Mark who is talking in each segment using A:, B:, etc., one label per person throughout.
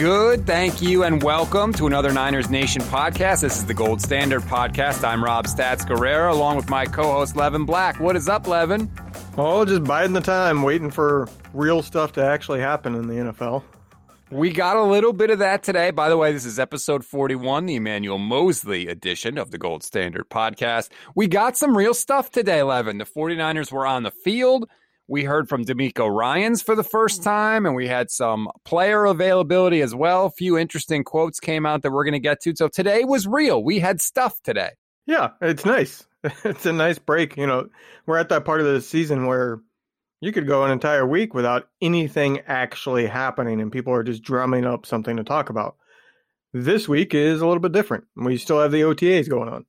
A: good? Thank you and welcome to another Niners Nation podcast. This is the Gold Standard podcast. I'm Rob Stats Guerrera along with my co host Levin Black. What is up, Levin?
B: Oh, just biding the time, waiting for real stuff to actually happen in the NFL.
A: We got a little bit of that today. By the way, this is episode 41, the Emmanuel Moseley edition of the Gold Standard podcast. We got some real stuff today, Levin. The 49ers were on the field. We heard from DeMeco Ryans for the first hmm. time, and we had some player availability as well. A few interesting quotes came out that we're going to get to. So today was real. We had stuff today.
B: Yeah, it's nice. It's a nice break. You know, we're at that part of the season where you could go an entire week without anything actually happening, and people are just drumming up something to talk about. This week is a little bit different. We still have the OTAs going on.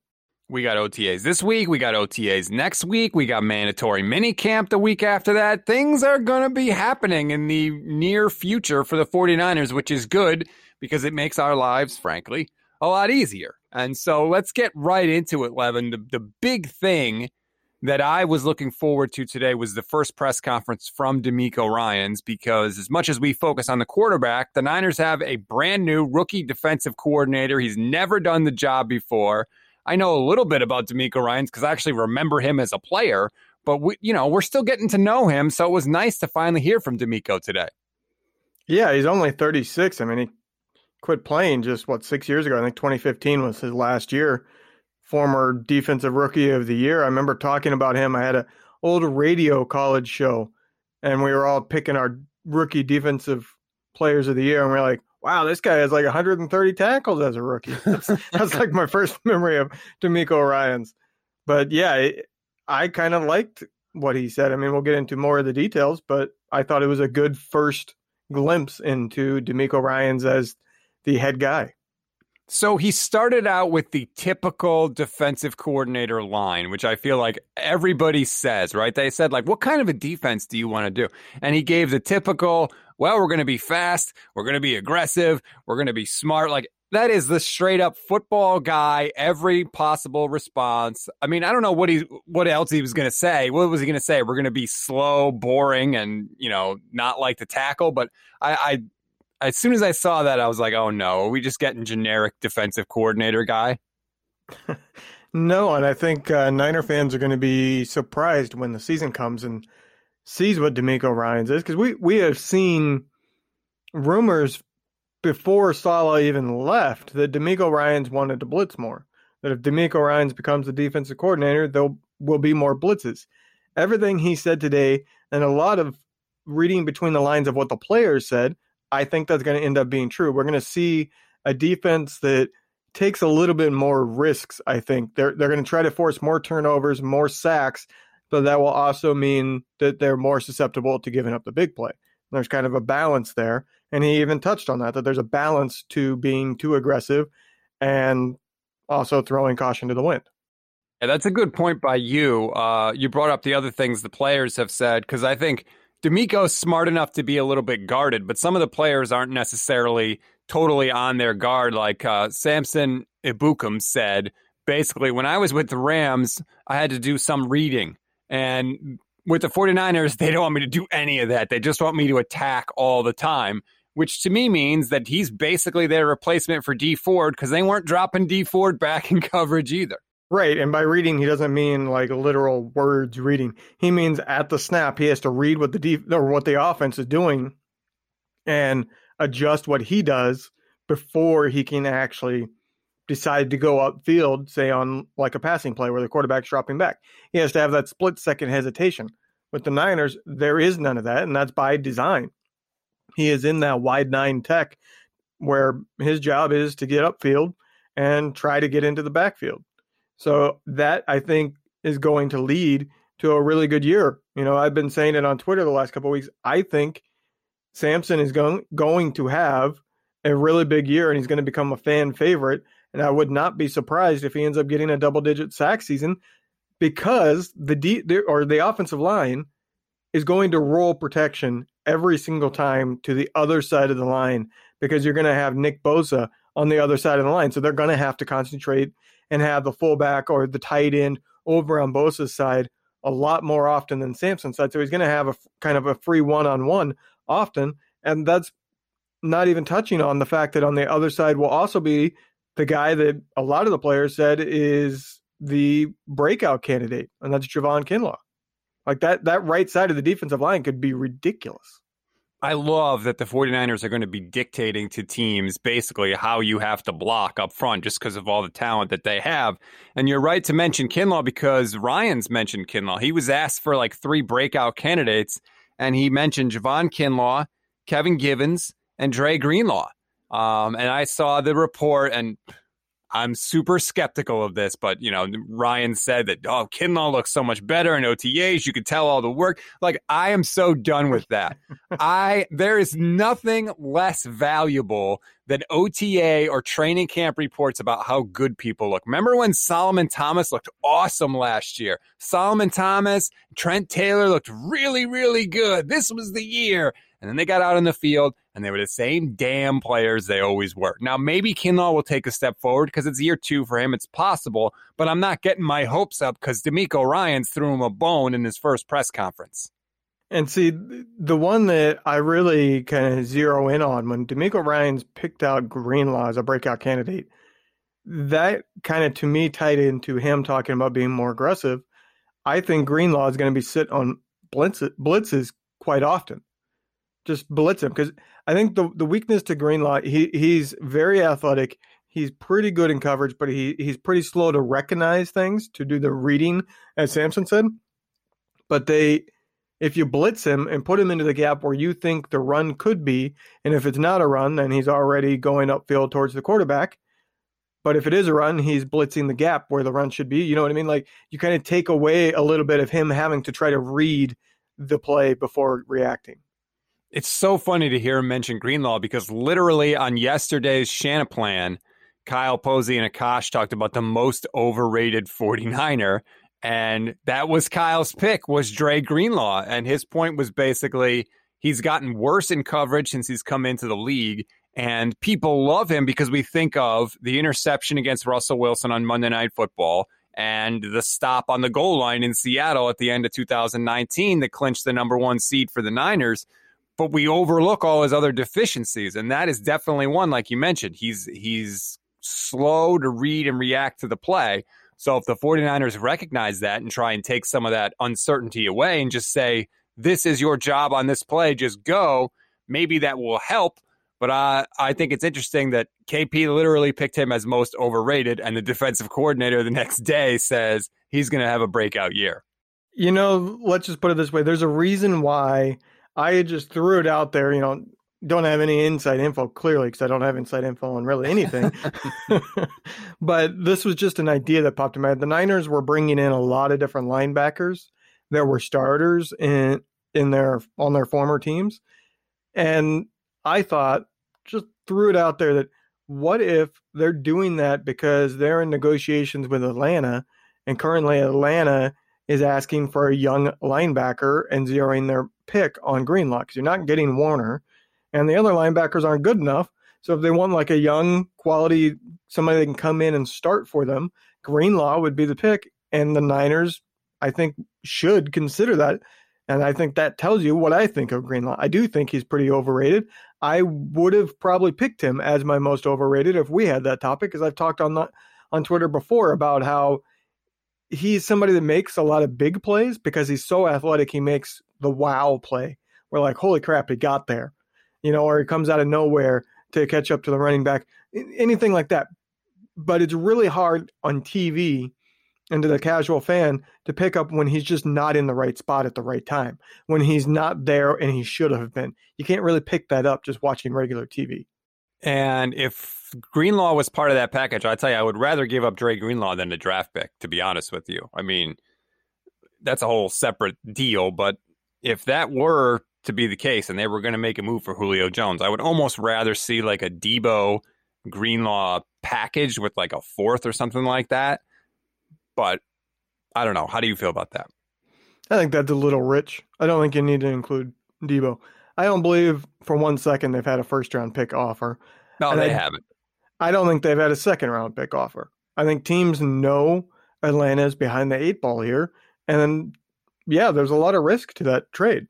A: We got OTAs this week. We got OTAs next week. We got mandatory mini camp the week after that. Things are going to be happening in the near future for the 49ers, which is good because it makes our lives, frankly, a lot easier. And so let's get right into it, Levin. The, the big thing that I was looking forward to today was the first press conference from DeMeco Ryans because as much as we focus on the quarterback, the Niners have a brand new rookie defensive coordinator. He's never done the job before. I know a little bit about DeMeco Ryans because I actually remember him as a player, but we, you know, we're still getting to know him. So it was nice to finally hear from DeMeco today.
B: Yeah, he's only 36. I mean, he quit playing just what six years ago. I think 2015 was his last year. Former defensive rookie of the year. I remember talking about him. I had an old radio college show, and we were all picking our rookie defensive players of the year, and we are like, wow, this guy has like 130 tackles as a rookie. That's, that's like my first memory of DeMeco Ryans. But yeah, it, I kind of liked what he said. I mean, we'll get into more of the details, but I thought it was a good first glimpse into DeMeco Ryans as the head guy.
A: So he started out with the typical defensive coordinator line, which I feel like everybody says, right? They said, like, what kind of a defense do you want to do? And he gave the typical, well, we're going to be fast, we're going to be aggressive, we're going to be smart. Like, that is the straight up football guy, every possible response. I mean, I don't know what he what else he was going to say. What was he going to say? We're going to be slow, boring and, you know, not like to tackle, but I, I as soon as I saw that, I was like, oh no, are we just getting generic defensive coordinator guy?
B: no, and I think uh, Niner fans are going to be surprised when the season comes and sees what DeMeco Ryans is because we, we have seen rumors before Saleh even left that DeMeco Ryans wanted to blitz more. That if DeMeco Ryans becomes the defensive coordinator, there will be more blitzes. Everything he said today, and a lot of reading between the lines of what the players said, I think that's going to end up being true. We're going to see a defense that takes a little bit more risks. I think they're they're going to try to force more turnovers, more sacks, but that will also mean that they're more susceptible to giving up the big play. There's kind of a balance there, and he even touched on that that there's a balance to being too aggressive and also throwing caution to the wind.
A: Yeah, that's a good point by you. Uh, you brought up the other things the players have said because I think DeMeco's smart enough to be a little bit guarded, but some of the players aren't necessarily totally on their guard. Like uh, Samson Ebukam said, basically, when I was with the Rams, I had to do some reading. And with the 49ers, they don't want me to do any of that. They just want me to attack all the time, which to me means that he's basically their replacement for Dee Ford because they weren't dropping Dee Ford back in coverage either.
B: Right, and by reading, he doesn't mean like literal words reading. He means at the snap, he has to read what the def- or what the offense is doing, and adjust what he does before he can actually decide to go upfield, say on like a passing play where the quarterback's dropping back. He has to have that split second hesitation. With the Niners, there is none of that, and that's by design. He is in that wide nine tech where his job is to get upfield and try to get into the backfield. So that I think is going to lead to a really good year. You know, I've been saying it on Twitter the last couple of weeks. I think Samson is going going to have a really big year and he's going to become a fan favorite. And I would not be surprised if he ends up getting a double digit sack season because the D or the offensive line is going to roll protection every single time to the other side of the line because you're going to have Nick Bosa on the other side of the line. So they're going to have to concentrate and have the fullback or the tight end over on Bosa's side a lot more often than Samson's side. So he's going to have a kind of a free one on one often. And that's not even touching on the fact that on the other side will also be the guy that a lot of the players said is the breakout candidate, and that's Javon Kinlaw. Like that that right side of the defensive line could be ridiculous.
A: I love that the 49ers are going to be dictating to teams basically how you have to block up front just because of all the talent that they have. And you're right to mention Kinlaw because Ryans mentioned Kinlaw. He was asked for like three breakout candidates, and he mentioned Javon Kinlaw, Kevin Givens, and Dre Greenlaw. Um, and I saw the report, and I'm super skeptical of this, but you know, Ryan said that oh, Kinlaw looks so much better in OTAs. You could tell all the work. Like I am so done with that. I there is nothing less valuable than OTA or training camp reports about how good people look. Remember when Solomon Thomas looked awesome last year? Solomon Thomas, Trent Taylor looked really, really good. This was the year. And then they got out in the field and they were the same damn players they always were. Now, maybe Kinlaw will take a step forward because it's year two for him. It's possible, but I'm not getting my hopes up because DeMeco Ryans threw him a bone in his first press conference.
B: And see, the one that I really kind of zero in on when DeMeco Ryans picked out Greenlaw as a breakout candidate, that kind of to me tied into him talking about being more aggressive. I think Greenlaw is going to be sit on blitzes quite often just blitz him because I think the the weakness to Greenlaw he he's very athletic. He's pretty good in coverage, but he he's pretty slow to recognize things to do the reading, as Samson said. But they, if you blitz him and put him into the gap where you think the run could be, and if it's not a run, then he's already going upfield towards the quarterback. But if it is a run, he's blitzing the gap where the run should be. You know what I mean? Like you kind of take away a little bit of him having to try to read the play before reacting.
A: It's so funny to hear him mention Greenlaw because literally on yesterday's Shanaplan, Kyle Posey and Akash talked about the most overrated 49er. And that was Kyle's pick was Dre Greenlaw. And his point was basically he's gotten worse in coverage since he's come into the league. And people love him because we think of the interception against Russell Wilson on Monday Night Football and the stop on the goal line in Seattle at the end of 2019 that clinched the number one seed for the Niners but we overlook all his other deficiencies and that is definitely one like you mentioned he's he's slow to read and react to the play. So if the 49ers recognize that and try and take some of that uncertainty away and just say this is your job on this play just go maybe that will help. But uh, I think it's interesting that KP literally picked him as most overrated, and the defensive coordinator the next day says he's going to have a breakout year.
B: You know, let's just put it this way: there's a reason why I just threw it out there. You know, don't have any inside info clearly because I don't have inside info on really anything. but this was just an idea that popped in my head. The Niners were bringing in a lot of different linebackers that were starters in in their on their former teams, and I thought just threw it out there that what if they're doing that because they're in negotiations with Atlanta, and currently Atlanta is asking for a young linebacker and zeroing their pick on Greenlaw because you're not getting Warner, and the other linebackers aren't good enough. So if they want like a young quality somebody that can come in and start for them, Greenlaw would be the pick. And the Niners, I think, should consider that. And I think that tells you what I think of Greenlaw. I do think he's pretty overrated. I would have probably picked him as my most overrated if we had that topic, because I've talked on the, on Twitter before about how he's somebody that makes a lot of big plays because he's so athletic. He makes the wow play. We're like, holy crap, he got there, you know, or he comes out of nowhere to catch up to the running back, anything like that. But it's really hard on TV and to the casual fan to pick up when he's just not in the right spot at the right time, when he's not there and he should have been. You can't really pick that up just watching regular TV.
A: And if Greenlaw was part of that package, I tell you, I would rather give up Dre Greenlaw than a draft pick, to be honest with you. I mean, that's a whole separate deal, but if that were to be the case and they were going to make a move for Julio Jones, I would almost rather see like a Deebo Greenlaw package with like a fourth or something like that. But I don't know. How do you feel about that?
B: I think that's a little rich. I don't think you need to include Deebo. I don't believe for one second they've had a first round pick offer.
A: No, and they I, haven't.
B: I don't think they've had a second round pick offer. I think teams know Atlanta is behind the eight ball here, and then yeah, there's a lot of risk to that trade.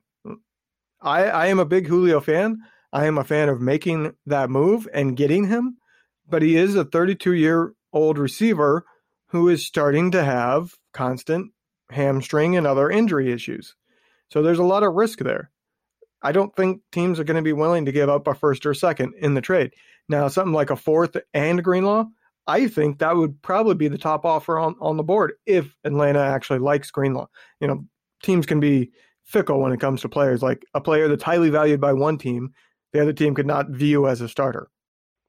B: I, I am a big Julio fan. I am a fan of making that move and getting him, but he is a 32 year old receiver who is starting to have constant hamstring and other injury issues. So there's a lot of risk there. I don't think teams are going to be willing to give up a first or second in the trade. Now, something like a fourth and Greenlaw, I think that would probably be the top offer on, on the board if Atlanta actually likes Greenlaw. You know, teams can be fickle when it comes to players. Like a player that's highly valued by one team, the other team could not view as a starter.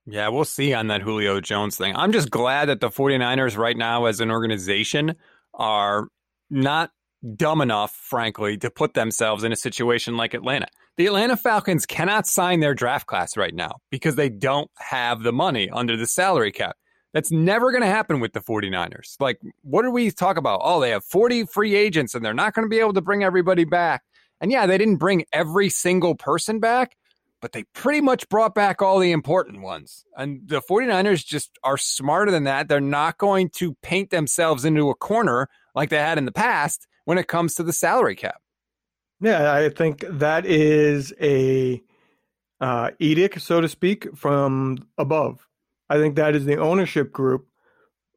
A: Yeah, we'll see on that Julio Jones thing. I'm just glad that the 49ers right now as an organization are not dumb enough, frankly, to put themselves in a situation like Atlanta. The Atlanta Falcons cannot sign their draft class right now because they don't have the money under the salary cap. That's never going to happen with the 49ers. Like, what do we talk about? Oh, they have 40 free agents and they're not going to be able to bring everybody back. And yeah, they didn't bring every single person back, but they pretty much brought back all the important ones. And the 49ers just are smarter than that. They're not going to paint themselves into a corner like they had in the past when it comes to the salary cap.
B: Yeah, I think that is a uh, edict, so to speak, from above. I think that is the ownership group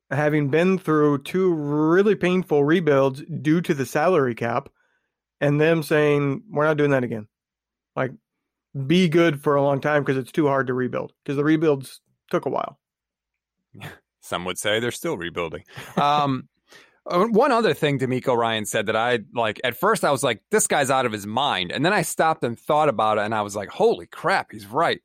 B: having been through two really painful rebuilds due to the salary cap and them saying, we're not doing that again. Like, be good for a long time because it's too hard to rebuild because the rebuilds took a while.
A: Some would say they're still rebuilding. Um, Uh, one other thing DeMeco Ryan said that I like at first I was like, this guy's out of his mind. And then I stopped and thought about it and I was like, holy crap, he's right.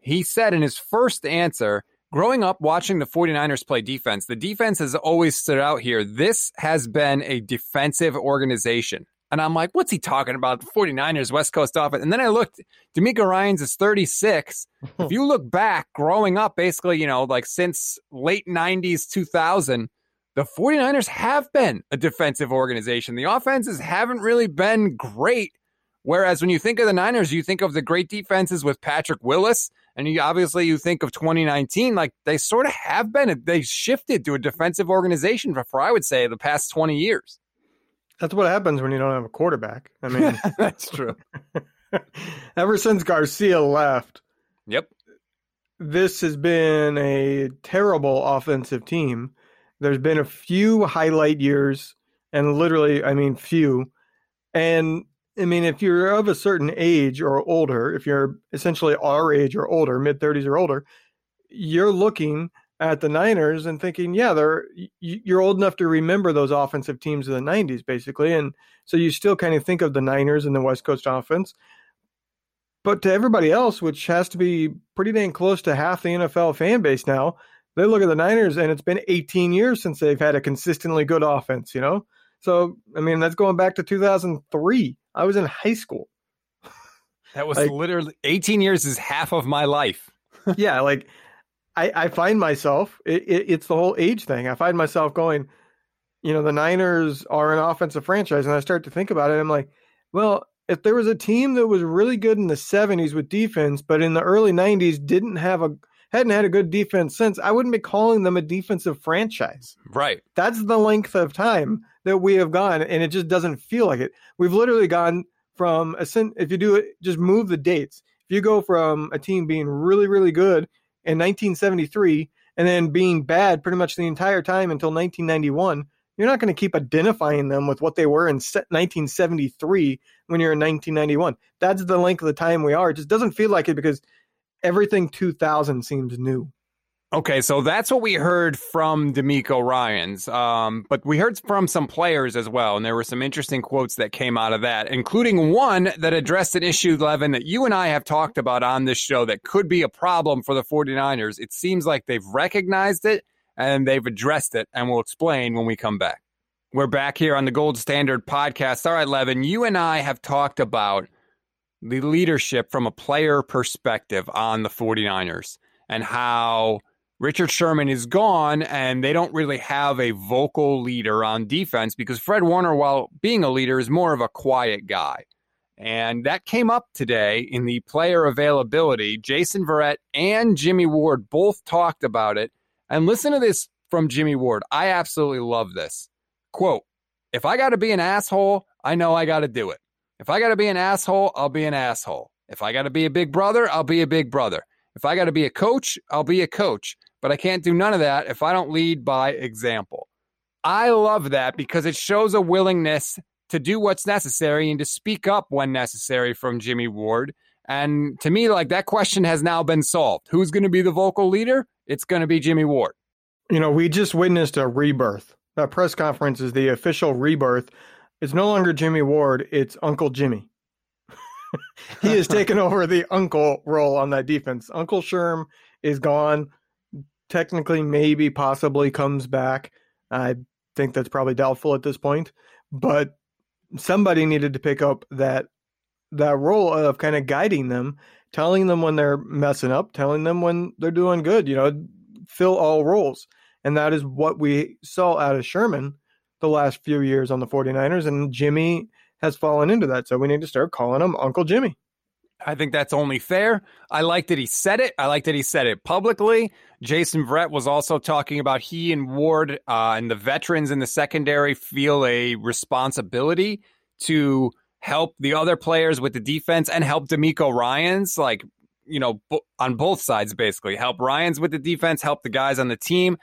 A: He said in his first answer, growing up watching the 49ers play defense, the defense has always stood out here. This has been a defensive organization. And I'm like, what's he talking about? The 49ers, West Coast offense. And then I looked, DeMeco Ryans is 36. if you look back, growing up, basically, you know, like since late 90s, 2000, the 49ers have been a defensive organization. The offenses haven't really been great. Whereas when you think of the Niners, you think of the great defenses with Patrick Willis, and you obviously you think of 2019, like they sort of have been. They shifted to a defensive organization for, for I would say the past 20 years.
B: That's what happens when you don't have a quarterback. I mean,
A: that's true.
B: ever since Garcia left,
A: yep,
B: this has been a terrible offensive team there's been a few highlight years, and literally, I mean, few. And I mean, if you're of a certain age or older, if you're essentially our age or older, mid 30s or older, you're looking at the Niners and thinking, yeah, they're you're old enough to remember those offensive teams of the 90s, basically, and so you still kind of think of the Niners and the West Coast offense. But to everybody else, which has to be pretty dang close to half the NFL fan base now, they look at the Niners and it's been 18 years since they've had a consistently good offense, you know? So, I mean, that's going back to 2003. I was in high school.
A: That was like, literally 18 years is half of my life.
B: yeah, like I, I find myself, it, it, it's the whole age thing. I find myself going, you know, the Niners are an offensive franchise. And I start to think about it. I'm like, well, if there was a team that was really good in the 70s with defense, but in the early 90s didn't have a hadn't had a good defense since, I wouldn't be calling them a defensive franchise.
A: Right.
B: That's the length of time that we have gone, and it just doesn't feel like it. We've literally gone from a if you do it, just move the dates. If you go from a team being really, really good in 1973 and then being bad pretty much the entire time until 1991, you're not going to keep identifying them with what they were in 1973 when you're in 1991. That's the length of the time we are. It just doesn't feel like it because everything 2000 seems new.
A: Okay, so that's what we heard from DeMeco Ryans. Um, but we heard from some players as well, and there were some interesting quotes that came out of that, including one that addressed an issue, Levin, that you and I have talked about on this show that could be a problem for the 49ers. It seems like they've recognized it and they've addressed it, and we'll explain when we come back. We're back here on the Gold Standard podcast. All right, Levin, you and I have talked about – the leadership from a player perspective on the 49ers and how Richard Sherman is gone and they don't really have a vocal leader on defense because Fred Warner, while being a leader, is more of a quiet guy. And that came up today in the player availability. Jason Verrett and Jimmie Ward both talked about it. And listen to this from Jimmie Ward. I absolutely love this. Quote, if I got to be an asshole, I know I got to do it. If I got to be an asshole, I'll be an asshole. If I got to be a big brother, I'll be a big brother. If I got to be a coach, I'll be a coach. But I can't do none of that if I don't lead by example. I love that because it shows a willingness to do what's necessary and to speak up when necessary from Jimmie Ward. And to me, like that question has now been solved. Who's going to be the vocal leader? It's going to be Jimmie Ward.
B: You know, we just witnessed a rebirth. That press conference is the official rebirth. It's no longer Jimmie Ward, it's Uncle Jimmy. he has taken over the uncle role on that defense. Uncle Sherm is gone. Technically, maybe, possibly comes back. I think that's probably doubtful at this point. But somebody needed to pick up that that role of kind of guiding them, telling them when they're messing up, telling them when they're doing good, you know, fill all roles. And that is what we saw out of Sherman the last few years on the 49ers. And Jimmy has fallen into that. So we need to start calling him Uncle Jimmy.
A: I think that's only fair. I like that he said it. I like that he said it publicly. Jason Verrett was also talking about he and Ward uh, and the veterans in the secondary feel a responsibility to help the other players with the defense and help DeMeco Ryans, like, you know, on both sides, basically. Help Ryans with the defense, help the guys on the team.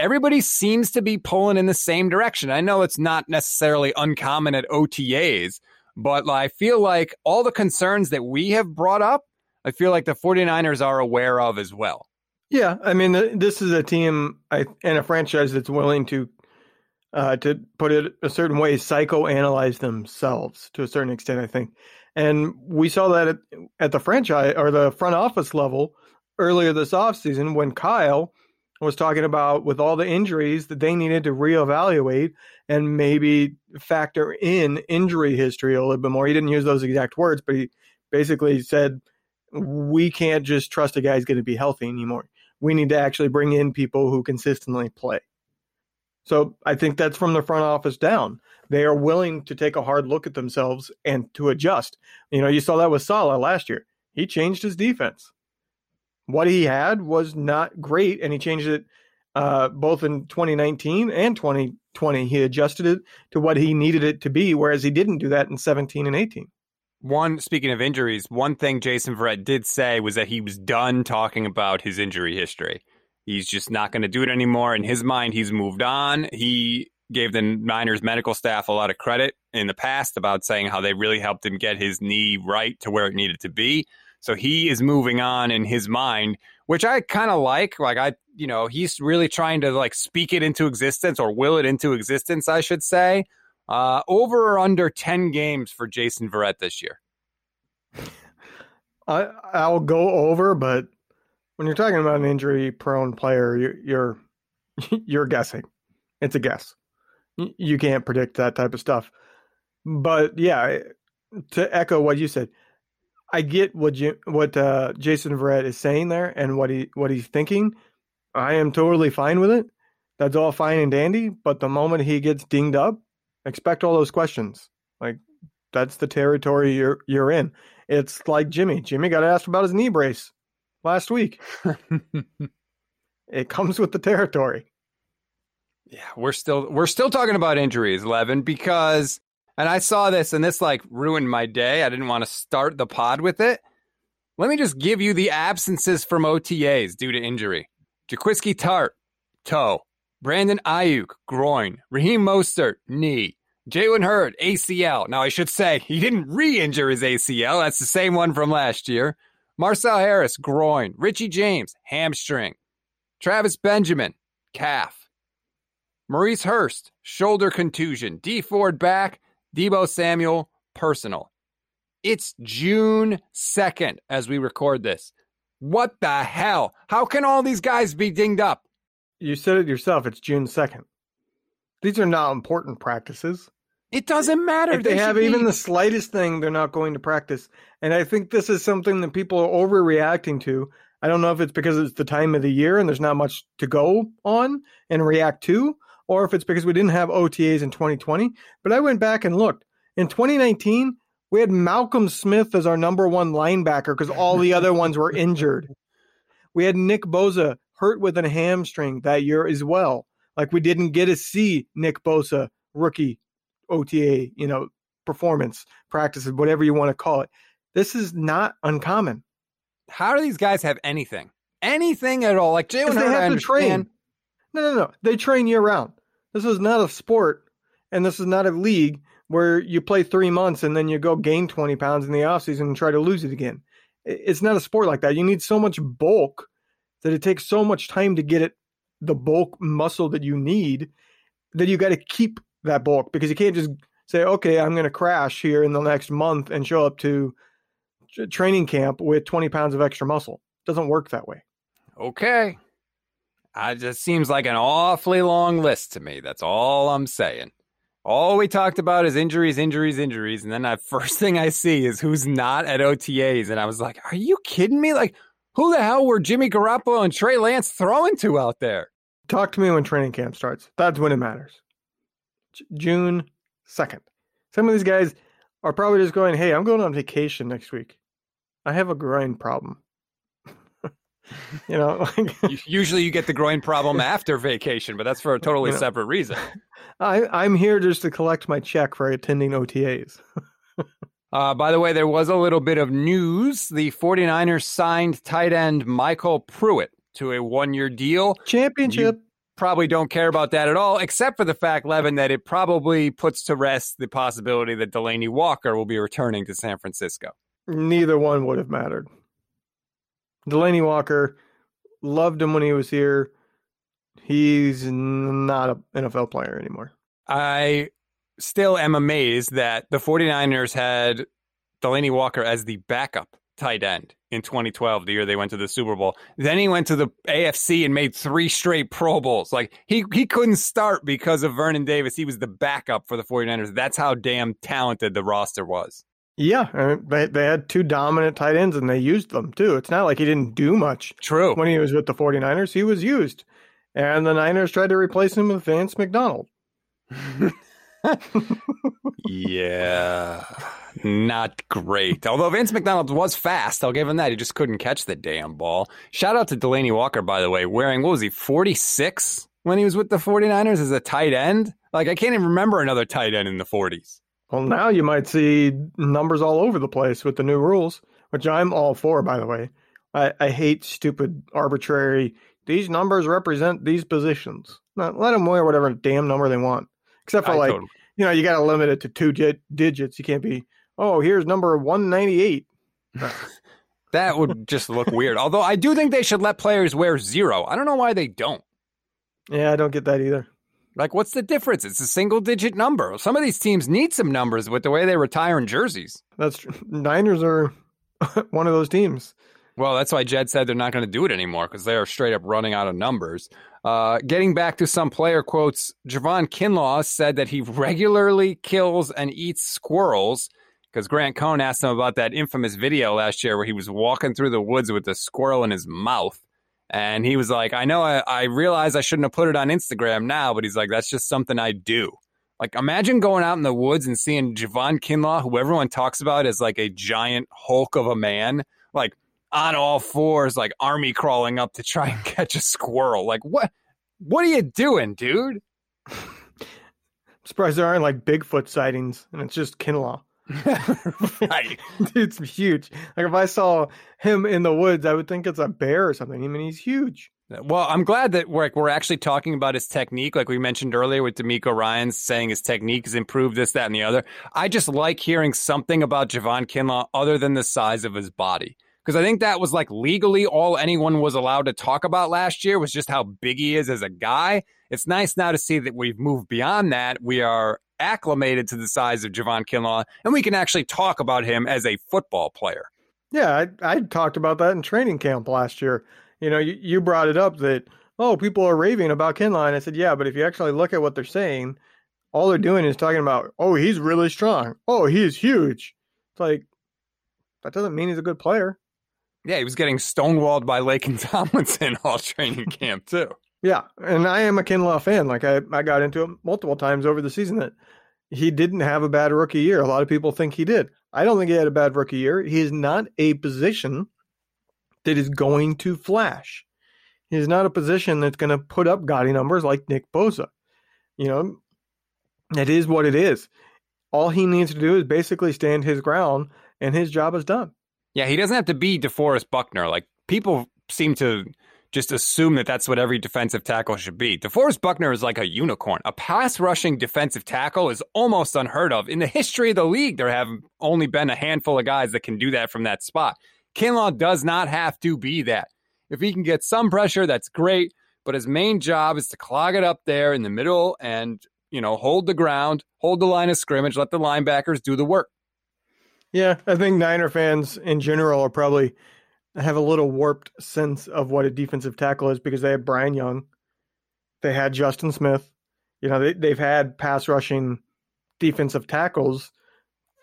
A: Everybody seems to be pulling in the same direction. I know it's not necessarily uncommon at OTAs, but I feel like all the concerns that we have brought up, I feel like the 49ers are aware of as well.
B: Yeah, I mean, this is a team and a franchise that's willing to, uh, to put it a certain way, psychoanalyze themselves to a certain extent. I think, and we saw that at, at the franchise or the front office level earlier this offseason when Kyle was talking about with all the injuries that they needed to reevaluate and maybe factor in injury history a little bit more. He didn't use those exact words, but he basically said, we can't just trust a guy's going to be healthy anymore. We need to actually bring in people who consistently play. So I think that's from the front office down. They are willing to take a hard look at themselves and to adjust. You know, you saw that with Saleh last year. He changed his defense what he had was not great, and he changed it uh, both in 2019 and 2020. He adjusted it to what he needed it to be, whereas he didn't do that in 17 and 18.
A: One speaking of injuries, one thing Jason Verrett did say was that he was done talking about his injury history. He's just not going to do it anymore. In his mind, he's moved on. He gave the Niners medical staff a lot of credit in the past about saying how they really helped him get his knee right to where it needed to be. So he is moving on in his mind, which I kind of like. Like I, you know, he's really trying to like speak it into existence or will it into existence, I should say. Uh, over or under 10 games for Jason Verrett this year?
B: I, I'll go over, but when you're talking about an injury prone player, you're, you're, you're guessing. It's a guess. You can't predict that type of stuff. But yeah, to echo what you said, I get what you, what uh, Jason Verrett is saying there and what he what he's thinking. I am totally fine with it. That's all fine and dandy. But the moment he gets dinged up, expect all those questions. Like that's the territory you're you're in. It's like Jimmy. Jimmy got asked about his knee brace last week. it comes with the territory.
A: Yeah, we're still we're still talking about injuries, Levin, because and I saw this and this like ruined my day. I didn't want to start the pod with it. Let me just give you the absences from OTAs due to injury. Jaquiski Tartt, toe. Brandon Aiyuk, groin. Raheem Mostert, knee. Jalen Hurd, ACL. Now, I should say he didn't re injure his ACL. That's the same one from last year. Marcell Harris, groin. Richie James, hamstring. Travis Benjamin, calf. Maurice Hurst, shoulder contusion. Dee Ford back. Deebo Samuel, personal. It's June 2nd as we record this. What the hell? How can all these guys be dinged up?
B: You said it yourself. It's June 2nd. These are not important practices.
A: It doesn't matter.
B: If they, they have be... even the slightest thing, they're not going to practice. And I think this is something that people are overreacting to. I don't know if it's because it's the time of the year and there's not much to go on and react to, or if it's because we didn't have OTAs in 2020. But I went back and looked. In 2019, we had Malcolm Smith as our number one linebacker because all the other ones were injured. We had Nick Bosa hurt with a hamstring that year as well. Like we didn't get to see Nick Bosa rookie OTA, you know, performance practices, whatever you want to call it. This is not uncommon.
A: How do these guys have anything? Anything at all? Like Jalen
B: they have to train. No, no, no. They train year round. This is not a sport, and this is not a league where you play three months and then you go gain 20 pounds in the offseason and try to lose it again. It's not a sport like that. You need so much bulk that it takes so much time to get it, the bulk muscle that you need, that you got to keep that bulk because you can't just say, okay, I'm going to crash here in the next month and show up to training camp with 20 pounds of extra muscle. It doesn't work that way.
A: Okay. I just seems like an awfully long list to me. That's all I'm saying. All we talked about is injuries, injuries, injuries, and then the first thing I see is who's not at OTAs, and I was like, "Are you kidding me? Like, who the hell were Jimmy Garoppolo and Trey Lance throwing to out there?"
B: Talk to me when training camp starts. That's when it matters. J- June 2nd. Some of these guys are probably just going, hey, I'm going on vacation next week. I have a groin problem. You know,
A: Usually, you get the groin problem after vacation, but that's for a totally
B: You know.
A: separate reason.
B: I, I'm here just to collect my check for attending OTAs.
A: Uh, by the way, there was a little bit of news. The 49ers signed tight end Michael Pruitt to a one year deal.
B: Championship.
A: Probably don't care about that at all, except for the fact, Levin, that it probably puts to rest the possibility that Delanie Walker will be returning to San Francisco.
B: Neither one would have mattered. Delanie Walker loved him when he was here. He's not an NFL player anymore.
A: I still am amazed that the 49ers had Delanie Walker as the backup tight end in 2012, the year they went to the Super Bowl. Then he went to the AFC and made three straight Pro Bowls. Like he he couldn't start because of Vernon Davis. He was the backup for the 49ers. That's how damn talented the roster was.
B: Yeah, they they had two dominant tight ends and they used them too. It's not like he didn't do much
A: True.
B: when he was with the 49ers. He was used. And the Niners tried to replace him with Vance McDonald.
A: yeah. Not great. Although Vance McDonald was fast, I'll give him that. He just couldn't catch the damn ball. Shout out to Delanie Walker, by the way, wearing, what was he, 46 when he was with the 49ers as a tight end? Like, I can't even remember another tight end in the 40s.
B: Well, now you might see numbers all over the place with the new rules, which I'm all for, by the way. I, I hate stupid, arbitrary, these numbers represent these positions. No, let them wear whatever damn number they want. Except for,
A: I
B: like,
A: totally-
B: you know, you got to limit it to two di- digits. You can't be, oh, here's number 198.
A: that would just look weird. Although I do think they should let players wear zero. I don't know why they don't.
B: Yeah, I don't get that either.
A: Like, what's the difference? It's a single digit number. Some of these teams need some numbers with the way they retire in jerseys.
B: That's true. Niners are one of those teams.
A: Well, that's why Jed said they're not going to do it anymore because they are straight up running out of numbers. Uh, getting back to some player quotes, Javon Kinlaw said that he regularly kills and eats squirrels because Grant Cohn asked him about that infamous video last year where he was walking through the woods with a squirrel in his mouth. And he was like, I know I, I realize I shouldn't have put it on Instagram now, but he's like, that's just something I do. Like, imagine going out in the woods and seeing Javon Kinlaw, who everyone talks about as like a giant hulk of a man, like on all fours, like army crawling up to try and catch a squirrel. Like, what? What are you doing, dude?
B: I'm surprised there aren't like Bigfoot sightings and it's just Kinlaw.
A: right.
B: It's huge. Like if I saw him in the woods, I would think it's a bear or something. I mean, he's huge.
A: Well, I'm glad that we're we're actually talking about his technique, like we mentioned earlier with DeMeco Ryan saying his technique has improved this, that, and the other. I just like hearing something about Javon Kinlaw other than the size of his body. Because I think that was like legally all anyone was allowed to talk about last year was just how big he is as a guy. It's nice now to see that we've moved beyond that. We are acclimated to the size of Javon Kinlaw, and we can actually talk about him as a football player.
B: Yeah, I, I talked about that in training camp last year. You know, you, you brought it up that, oh, people are raving about Kinlaw. And I said, yeah, but if you actually look at what they're saying, all they're doing is talking about, oh, he's really strong. Oh, he's huge. It's like, that doesn't mean he's a good player.
A: Yeah, he was getting stonewalled by Lake and Tomlinson all training camp, too.
B: Yeah, and I am a Kinlaw fan. Like I, I got into it multiple times over the season that he didn't have a bad rookie year. A lot of people think he did. I don't think he had a bad rookie year. He is not a position that is going to flash. He is not a position that's going to put up gaudy numbers like Nick Bosa. You know, it is what it is. All he needs to do is basically stand his ground and his job is done.
A: Yeah, he doesn't have to be DeForest Buckner. Like people seem to just assume that that's what every defensive tackle should be. DeForest Buckner is like a unicorn. A pass rushing defensive tackle is almost unheard of. In the history of the league, there have only been a handful of guys that can do that from that spot. Kinlaw does not have to be that. If he can get some pressure, that's great. But his main job is to clog it up there in the middle and, you know, hold the ground, hold the line of scrimmage, let the linebackers do the work.
B: Yeah, I think Niner fans in general are probably have a little warped sense of what a defensive tackle is because they had Bryant Young, they had Justin Smith, you know, they, they've had pass rushing defensive tackles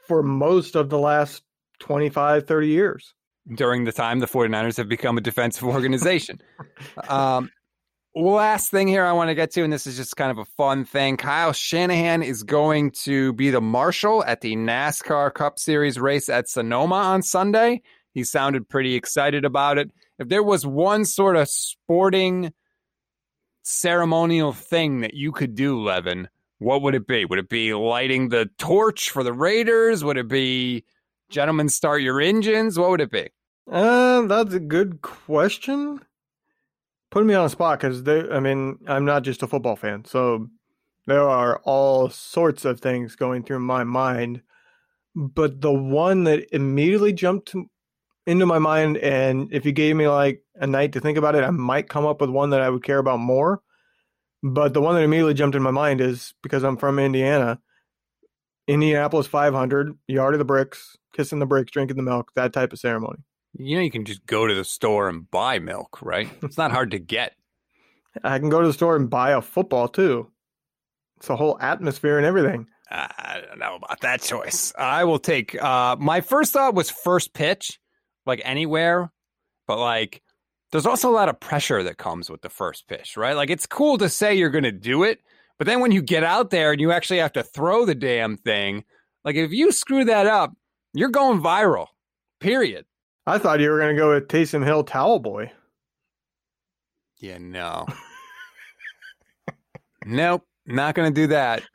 B: for most of the last 25, 30 years.
A: During the time the 49ers have become a defensive organization. um, last thing here I want to get to, and this is just kind of a fun thing. Kyle Shanahan is going to be the marshal at the NASCAR Cup Series race at Sonoma on Sunday. He sounded pretty excited about it. If there was one sort of sporting ceremonial thing that you could do, Levin, what would it be? Would it be lighting the torch for the Raiders? Would it be gentlemen start your engines? What would it be?
B: Uh, that's a good question. Putting me on a spot because I mean, I'm not just a football fan, so there are all sorts of things going through my mind. But the one that immediately jumped into my mind, and if you gave me like a night to think about it, I might come up with one that I would care about more. But the one that immediately jumped in my mind is because I'm from Indiana, Indianapolis 500, yard of the bricks, kissing the bricks, drinking the milk, that type of ceremony.
A: You know, you can just go to the store and buy milk, right? It's not hard to get.
B: I can go to the store and buy a football too. It's a whole atmosphere and everything.
A: I don't know about that choice. I will take. Uh, my first thought was first pitch like anywhere, but like there's also a lot of pressure that comes with the first pitch, right? Like it's cool to say you're going to do it, but then when you get out there and you actually have to throw the damn thing, like if you screw that up, you're going viral. Period.
B: I thought you were going to go with Taysom Hill Towel Boy.
A: Yeah, no. nope, not going to do that.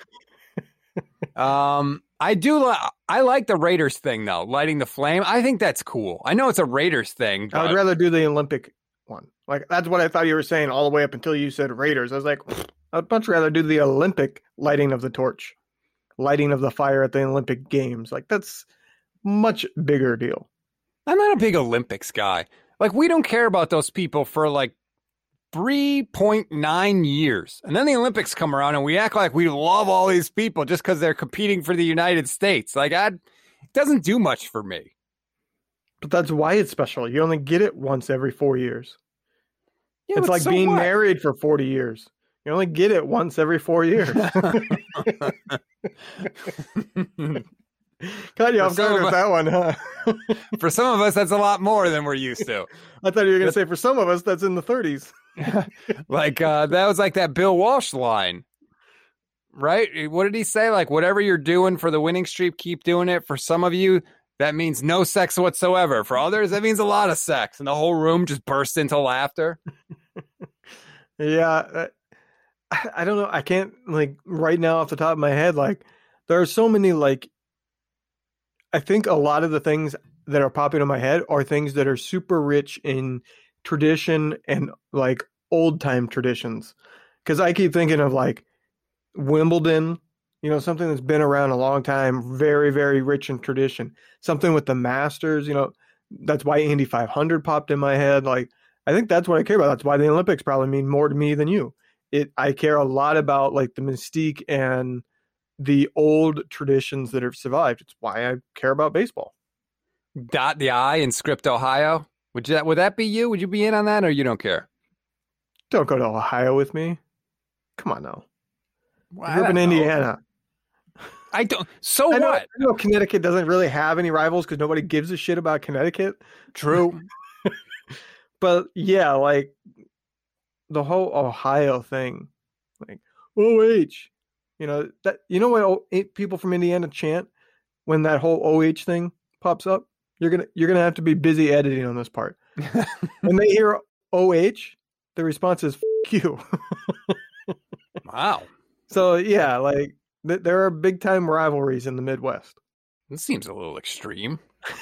A: Um, I do. Li- I like the Raiders thing though, lighting the flame. I think that's cool. I know it's a Raiders thing. But...
B: I would rather do the Olympic one. Like that's what I thought you were saying all the way up until you said Raiders. I was like, I'd much rather do the Olympic lighting of the torch, lighting of the fire at the Olympic Games. Like that's much bigger deal.
A: I'm not a big Olympics guy. Like we don't care about those people for like 3.9 years. And then the Olympics come around and we act like we love all these people just because they're competing for the United States. Like, I, it doesn't do much for me.
B: But that's why it's special. You only get it once every four years.
A: Yeah,
B: it's like
A: so
B: being
A: what?
B: married for 40 years. You only get it once every four years. Caught you off guard with that one, huh?
A: For some of us, that's a lot more than we're used to.
B: I thought you were going to say for some of us that's in the 30s.
A: like, uh, that was like that Bill Walsh line, right? What did he say? Like, whatever you're doing for the winning streak, keep doing it. For some of you, that means no sex whatsoever. For others, that means a lot of sex. And the whole room just burst into laughter.
B: Yeah, uh, I, I don't know. I can't like right now off the top of my head. Like there are so many like. I think a lot of the things that are popping in my head are things that are super rich in tradition and like old time traditions. Because I keep thinking of like Wimbledon, you know, something that's been around a long time, very very rich in tradition. Something with the Masters, you know, that's why Indy 500 popped in my head. Like I think that's what I care about. That's why the Olympics probably mean more to me than you. It I care a lot about like the mystique and the old traditions that have survived. It's why I care about baseball.
A: Dot the I in Script, Ohio. Would you, would that be you? Would you be in on that, or you don't care?
B: Don't go to Ohio with me. Come on now.
A: Well,
B: I grew up in. Indiana.
A: I don't. So
B: I know,
A: what?
B: I know Connecticut doesn't really have any rivals because nobody gives a shit about Connecticut.
A: True.
B: But yeah, like the whole Ohio thing, like OH, you know that you know what people from Indiana chant when that whole OH thing pops up. You're gonna you're gonna have to be busy editing on this part. when they hear OH, the response is you.
A: wow.
B: so yeah, like th- there are big time rivalries in the Midwest.
A: This seems a little extreme.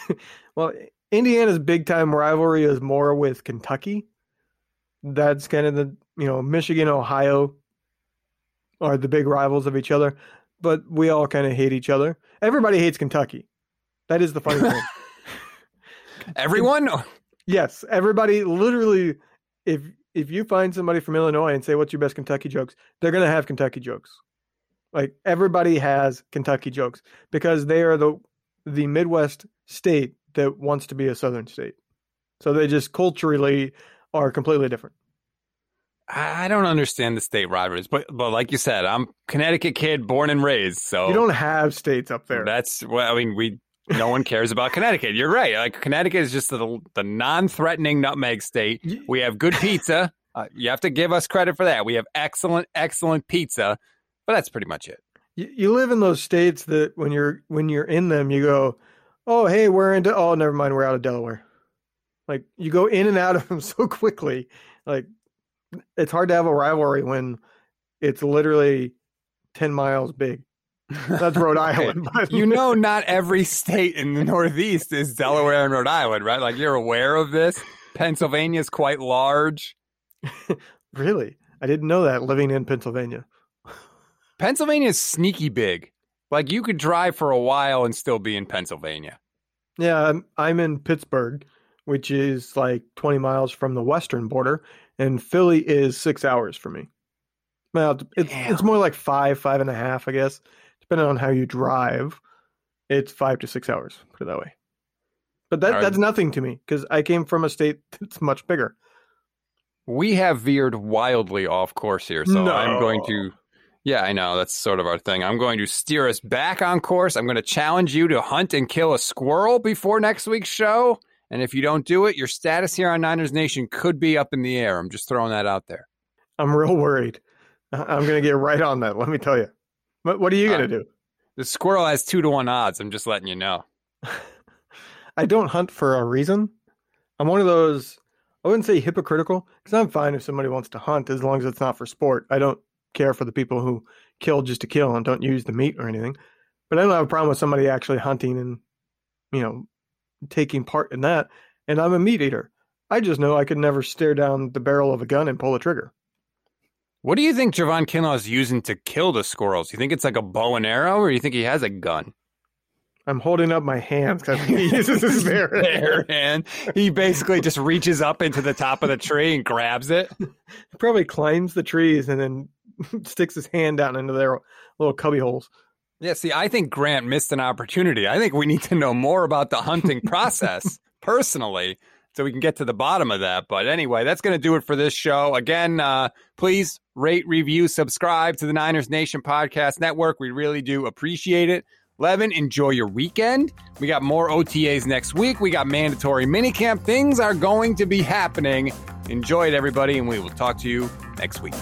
B: well, Indiana's big time rivalry is more with Kentucky. That's kind of the you know Michigan, Ohio are the big rivals of each other, but we all kind of hate each other. Everybody hates Kentucky. That is the funny thing.
A: Everyone?
B: Yes, everybody. Literally, if if you find somebody from Illinois and say, "What's your best Kentucky jokes?" they're gonna have Kentucky jokes. Like everybody has Kentucky jokes because they are the the Midwest state that wants to be a Southern state. So they just culturally are completely different.
A: I don't understand the state rivalries, but but like you said, I'm Connecticut kid, born and raised. So
B: you don't have states up there.
A: That's well, I mean, we no one cares about Connecticut. You're right. Like Connecticut is just the the non-threatening nutmeg state. We have good pizza. Uh, you have to give us credit for that. We have excellent, excellent pizza, but that's pretty much it.
B: You, you live in those states that when you're when you're in them, you go, "Oh, hey, we're into." Oh, never mind, we're out of Delaware. Like you go in and out of them so quickly. Like it's hard to have a rivalry when it's literally 10 miles big. That's Rhode Island.
A: you know, not every state in the Northeast is Delaware and Rhode Island, right? Like you're aware of this. Pennsylvania is quite large.
B: really? I didn't know that living in Pennsylvania.
A: Pennsylvania is sneaky big. Like you could drive for a while and still be in Pennsylvania.
B: Yeah, I'm, I'm in Pittsburgh, which is like 20 miles from the western border, and Philly is six hours for me. Well, it's it's more like five, five and a half, I guess, depending on how you drive. It's five to six hours. Put it that way. But that that's nothing to me because I came from a state that's much bigger.
A: We have veered wildly off course here, so no. I'm going to. Yeah, I know that's sort of our thing. I'm going to steer us back on course. I'm going to challenge you to hunt and kill a squirrel before next week's show. And if you don't do it, your status here on Niners Nation could be up in the air. I'm just throwing that out there.
B: I'm real worried. I'm going to get right on that. Let me tell you. What, what are you going to uh, do?
A: The squirrel has two to one odds. I'm just letting you know.
B: I don't hunt for a reason. I'm one of those, I wouldn't say hypocritical, because I'm fine if somebody wants to hunt as long as it's not for sport. I don't care for the people who kill just to kill and don't use the meat or anything. But I don't have a problem with somebody actually hunting and, you know, taking part in that. And I'm a meat eater. I just know I could never stare down the barrel of a gun and pull a trigger.
A: What do you think Javon Kinlaw is using to kill the squirrels? You think it's like a bow and arrow, or you think he has a gun?
B: I'm holding up my hands because he uses his
A: bare, hand. He basically just reaches up into the top of the tree and grabs it.
B: He probably climbs the trees and then sticks his hand down into their little cubby holes.
A: Yeah, see, I think Grant missed an opportunity. I think we need to know more about the hunting process personally so we can get to the bottom of that. But anyway, that's going to do it for this show. Again, uh, please rate, review, subscribe to the Niners Nation Podcast Network. We really do appreciate it. Levin, enjoy your weekend. We got more OTAs next week. We got mandatory minicamp. Things are going to be happening. Enjoy it, everybody, and we will talk to you next week.